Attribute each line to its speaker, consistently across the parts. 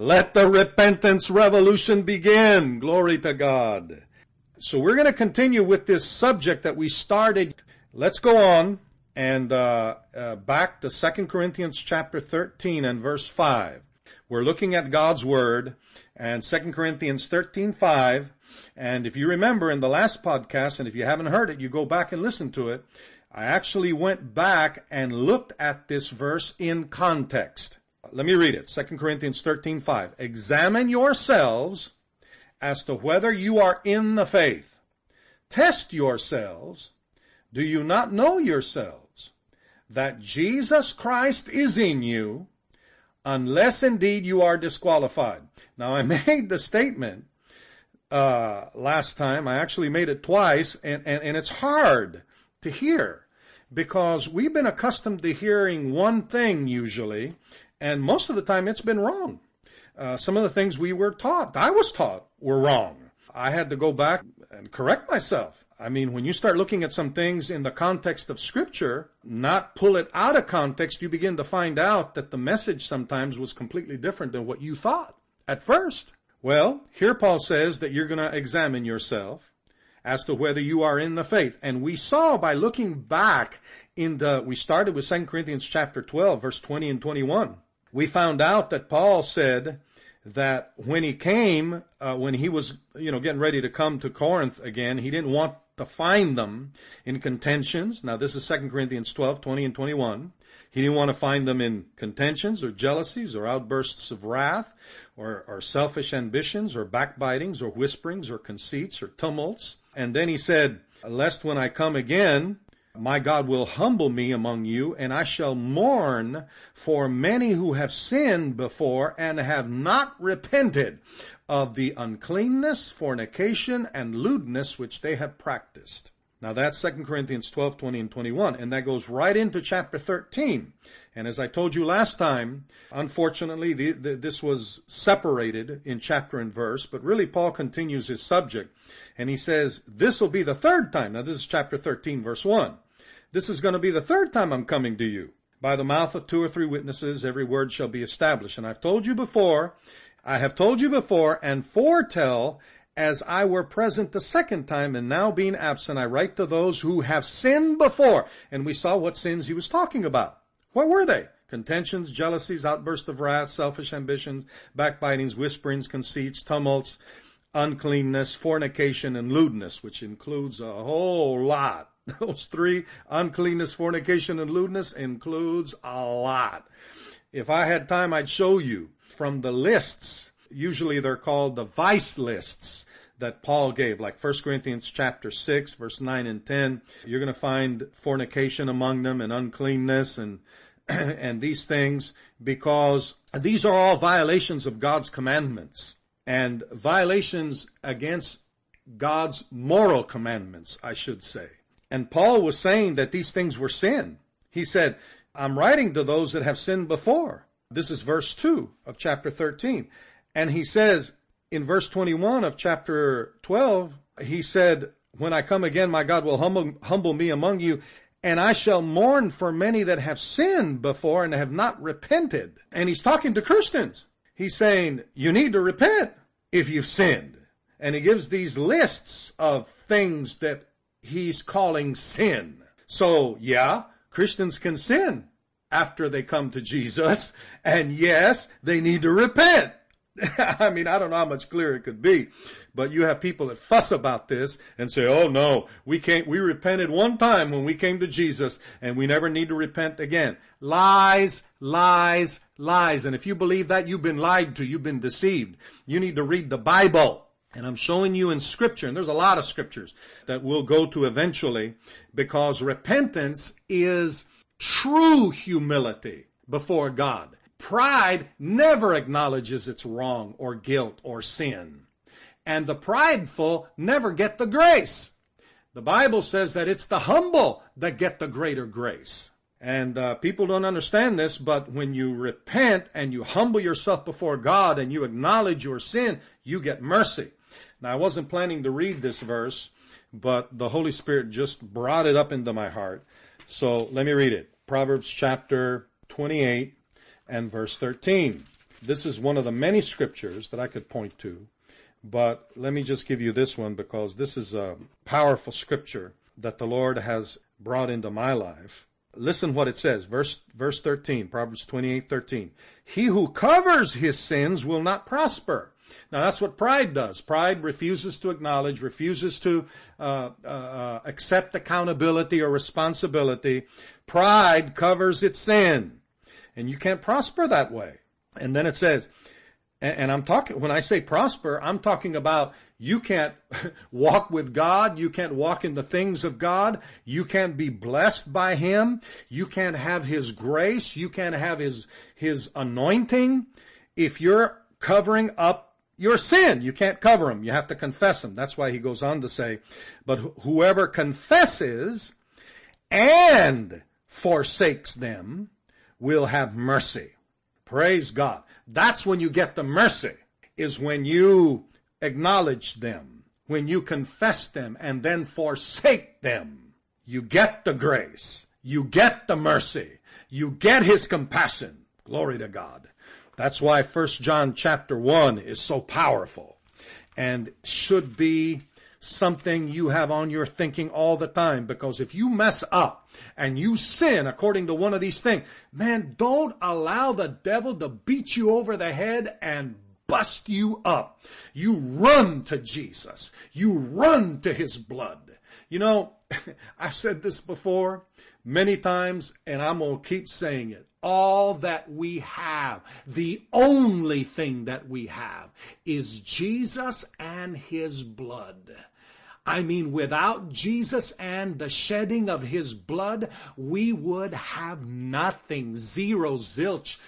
Speaker 1: Let the repentance revolution begin. Glory to God. So we're going to continue with this subject that we started. Let's go on and uh, uh, back to 2 Corinthians chapter 13 and verse 5. We're looking at God's Word and 2 Corinthians 13, 5. And if you remember in the last podcast, and if you haven't heard it, you go back and listen to it. I actually went back and looked at this verse in context. Let me read it. 2 Corinthians 13, 5. Examine yourselves as to whether you are in the faith. Test yourselves. Do you not know yourselves that Jesus Christ is in you, unless indeed you are disqualified? Now I made the statement uh, last time. I actually made it twice, and, and, and it's hard to hear because we've been accustomed to hearing one thing usually, and most of the time it's been wrong. Uh, some of the things we were taught, I was taught, were wrong. I had to go back and correct myself. I mean, when you start looking at some things in the context of scripture, not pull it out of context, you begin to find out that the message sometimes was completely different than what you thought at first. Well, here Paul says that you're going to examine yourself as to whether you are in the faith. And we saw by looking back in the, we started with 2 Corinthians chapter 12, verse 20 and 21. We found out that Paul said that when he came, uh, when he was, you know, getting ready to come to Corinth again, he didn't want to find them in contentions. Now this is 2 Corinthians 12, 20 and 21. He didn't want to find them in contentions or jealousies or outbursts of wrath or, or selfish ambitions or backbitings or whisperings or conceits or tumults. And then he said, lest when I come again, my God will humble me among you, and I shall mourn for many who have sinned before and have not repented of the uncleanness, fornication, and lewdness which they have practiced. Now that's 2 Corinthians 12, 20, and 21, and that goes right into chapter 13. And as I told you last time, unfortunately, the, the, this was separated in chapter and verse, but really Paul continues his subject. And he says, this will be the third time. Now this is chapter 13 verse 1. This is going to be the third time I'm coming to you. By the mouth of two or three witnesses, every word shall be established. And I've told you before, I have told you before and foretell as I were present the second time and now being absent, I write to those who have sinned before. And we saw what sins he was talking about. What were they? Contentions, jealousies, outbursts of wrath, selfish ambitions, backbitings, whisperings, conceits, tumults, uncleanness, fornication, and lewdness, which includes a whole lot. Those three, uncleanness, fornication, and lewdness, includes a lot. If I had time, I'd show you from the lists. Usually they're called the vice lists that Paul gave, like 1 Corinthians chapter 6, verse 9 and 10. You're going to find fornication among them and uncleanness and and these things because these are all violations of God's commandments and violations against God's moral commandments, I should say. And Paul was saying that these things were sin. He said, I'm writing to those that have sinned before. This is verse 2 of chapter 13. And he says in verse 21 of chapter 12, he said, when I come again, my God will humble, humble me among you and I shall mourn for many that have sinned before and have not repented. And he's talking to Christians. He's saying, you need to repent if you've sinned. And he gives these lists of things that he's calling sin. So yeah, Christians can sin after they come to Jesus. And yes, they need to repent. I mean, I don't know how much clearer it could be, but you have people that fuss about this and say, oh no, we can't, we repented one time when we came to Jesus and we never need to repent again. Lies, lies, lies. And if you believe that, you've been lied to, you've been deceived. You need to read the Bible. And I'm showing you in scripture, and there's a lot of scriptures that we'll go to eventually, because repentance is true humility before God. Pride never acknowledges its wrong or guilt or sin. And the prideful never get the grace. The Bible says that it's the humble that get the greater grace. And uh, people don't understand this, but when you repent and you humble yourself before God and you acknowledge your sin, you get mercy. Now, I wasn't planning to read this verse, but the Holy Spirit just brought it up into my heart. So let me read it. Proverbs chapter 28, and verse 13. This is one of the many scriptures that I could point to, but let me just give you this one because this is a powerful scripture that the Lord has brought into my life. Listen what it says, verse, verse 13, Proverbs 28, 13. He who covers his sins will not prosper. Now that's what pride does. Pride refuses to acknowledge, refuses to uh, uh, uh, accept accountability or responsibility. Pride covers its sin, and you can't prosper that way. And then it says, and, I'm talking when I say prosper, I'm talking about you can't walk with God. You can't walk in the things of God. You can't be blessed by Him. You can't have His grace. You can't have His, His anointing if you're covering up your sin. You can't cover them. You have to confess them. That's why he goes on to say, but whoever confesses and forsakes them will have mercy. Praise God. That's when you get the mercy, is when you acknowledge them, when you confess them and then forsake them. You get the grace. You get the mercy. You get His compassion. Glory to God. That's why 1 John chapter 1 is so powerful and should be something you have on your thinking all the time because if you mess up and you sin according to one of these things, man, don't allow the devil to beat you over the head and bust you up. You run to Jesus. You run to his blood. You know, I've said this before many times and I'm going to keep saying it all that we have, the only thing that we have is Jesus and His blood. I mean, without Jesus and the shedding of His blood, we would have nothing. Zero, zilch,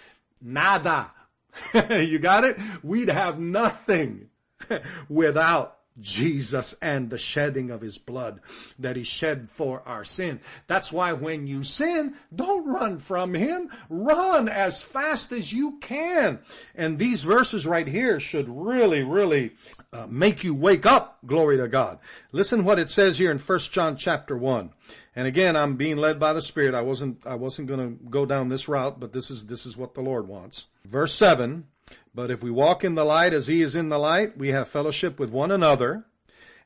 Speaker 1: nada. you got it? We'd have nothing without Jesus and the shedding of his blood that he shed for our sin. That's why when you sin, don't run from him. Run as fast as you can. And these verses right here should really, really uh, make you wake up. Glory to God. Listen what it says here in 1 John chapter 1. And again, I'm being led by the Spirit. I wasn't, I wasn't gonna go down this route, but this is, this is what the Lord wants. Verse 7. But if we walk in the light as he is in the light, we have fellowship with one another.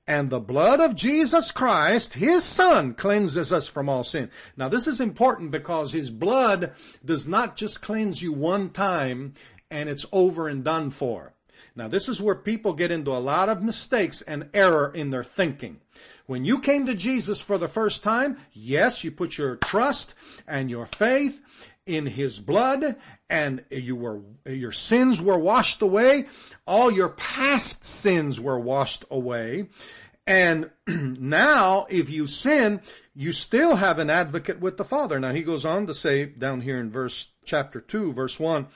Speaker 1: And the blood of Jesus Christ, his son, cleanses us from all sin. Now this is important because his blood does not just cleanse you one time and it's over and done for. Now this is where people get into a lot of mistakes and error in their thinking. When you came to Jesus for the first time, yes, you put your trust and your faith in his blood and you were, your sins were washed away. All your past sins were washed away. And now if you sin, you still have an advocate with the Father. Now he goes on to say down here in verse chapter 2, verse 1,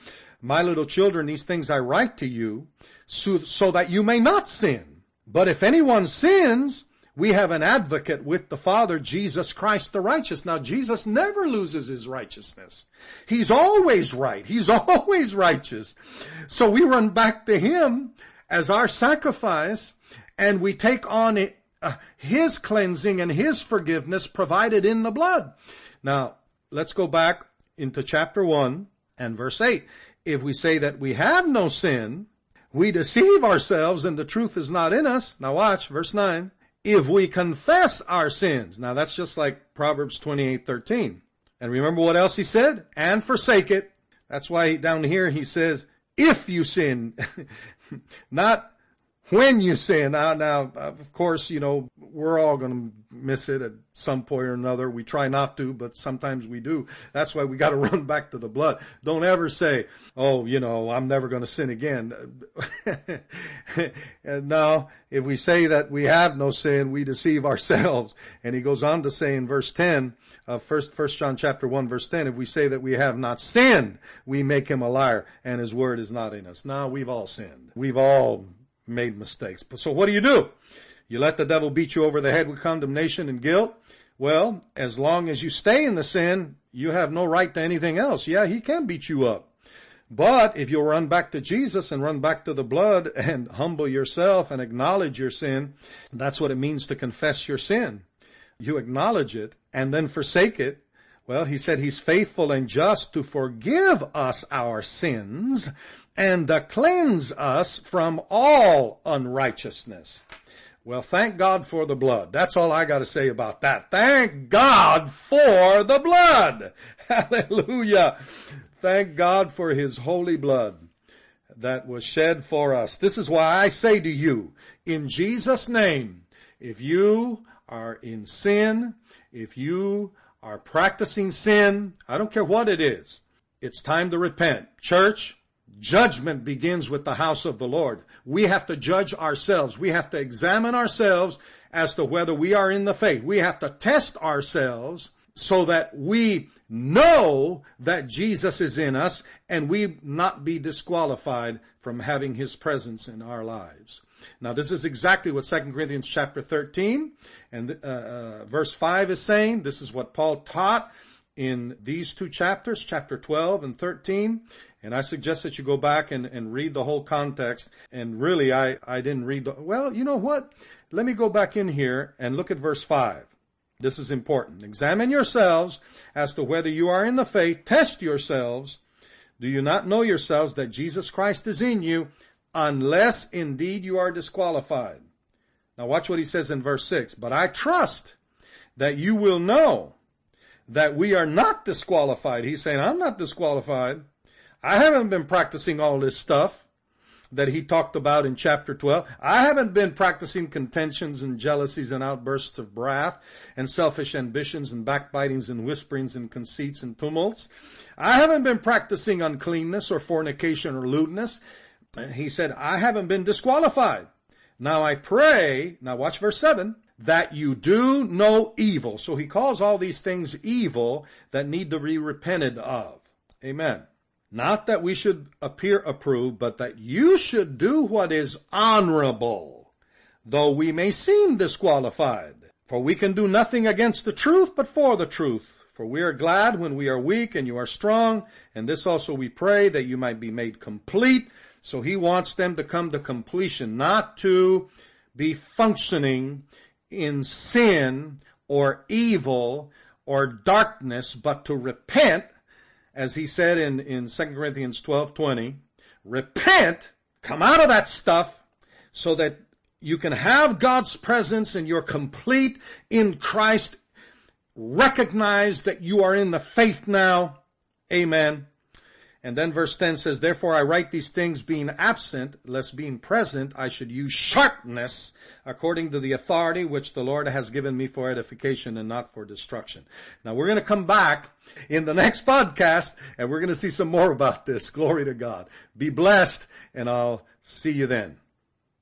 Speaker 1: my little children, these things I write to you so, so that you may not sin. But if anyone sins, we have an advocate with the Father, Jesus Christ the righteous. Now Jesus never loses his righteousness. He's always right. He's always righteous. So we run back to him as our sacrifice and we take on it, uh, his cleansing and his forgiveness provided in the blood. Now, let's go back into chapter 1 and verse 8. If we say that we have no sin, we deceive ourselves and the truth is not in us. Now watch, verse 9 if we confess our sins. Now that's just like Proverbs 28:13. And remember what else he said? And forsake it. That's why down here he says, if you sin, not when you sin. Now, now, of course, you know, we're all going to miss it at some point or another. We try not to, but sometimes we do. That's why we got to run back to the blood. Don't ever say, oh, you know, I'm never going to sin again. now, if we say that we have no sin, we deceive ourselves. And he goes on to say in verse 10 of first, first John chapter 1 verse 10, if we say that we have not sinned, we make him a liar and his word is not in us. Now, we've all sinned. We've all made mistakes. But so what do you do? You let the devil beat you over the head with condemnation and guilt? Well, as long as you stay in the sin, you have no right to anything else. Yeah, he can beat you up. But if you run back to Jesus and run back to the blood and humble yourself and acknowledge your sin, that's what it means to confess your sin. You acknowledge it and then forsake it Well, he said he's faithful and just to forgive us our sins and to cleanse us from all unrighteousness. Well, thank God for the blood. That's all I gotta say about that. Thank God for the blood. Hallelujah. Thank God for His holy blood that was shed for us. This is why I say to you, in Jesus' name, if you are in sin, if you are practicing sin, I don't care what it is, it's time to repent. Church, Judgment begins with the house of the Lord. We have to judge ourselves. We have to examine ourselves as to whether we are in the faith. We have to test ourselves so that we know that Jesus is in us and we not be disqualified from having his presence in our lives. Now this is exactly what 2 Corinthians chapter 13 and uh, uh, verse 5 is saying. This is what Paul taught in these two chapters, chapter 12 and 13. And I suggest that you go back and, and read the whole context. And really, I, I didn't read the, well, you know what? Let me go back in here and look at verse 5. This is important. Examine yourselves as to whether you are in the faith. Test yourselves. Do you not know yourselves that Jesus Christ is in you unless indeed you are disqualified? Now watch what he says in verse 6. But I trust that you will know that we are not disqualified. He's saying, I'm not disqualified. I haven't been practicing all this stuff that he talked about in chapter 12. I haven't been practicing contentions and jealousies and outbursts of wrath and selfish ambitions and backbitings and whisperings and conceits and tumults. I haven't been practicing uncleanness or fornication or lewdness. He said, I haven't been disqualified. Now I pray, now watch verse 7, that you do no evil. So he calls all these things evil that need to be repented of. Amen. Not that we should appear approved, but that you should do what is honorable, though we may seem disqualified. For we can do nothing against the truth, but for the truth. For we are glad when we are weak and you are strong, and this also we pray that you might be made complete. So he wants them to come to completion, not to be functioning in sin or evil or darkness, but to repent as he said in, in 2 Corinthians 12, 20, repent, come out of that stuff so that you can have God's presence and you're complete in Christ. Recognize that you are in the faith now. Amen. And then verse 10 says, Therefore I write these things being absent, lest being present I should use sharpness according to the authority which the Lord has given me for edification and not for destruction. Now we're going to come back in the next podcast and we're going to see some more about this. Glory to God. Be blessed and I'll see you then.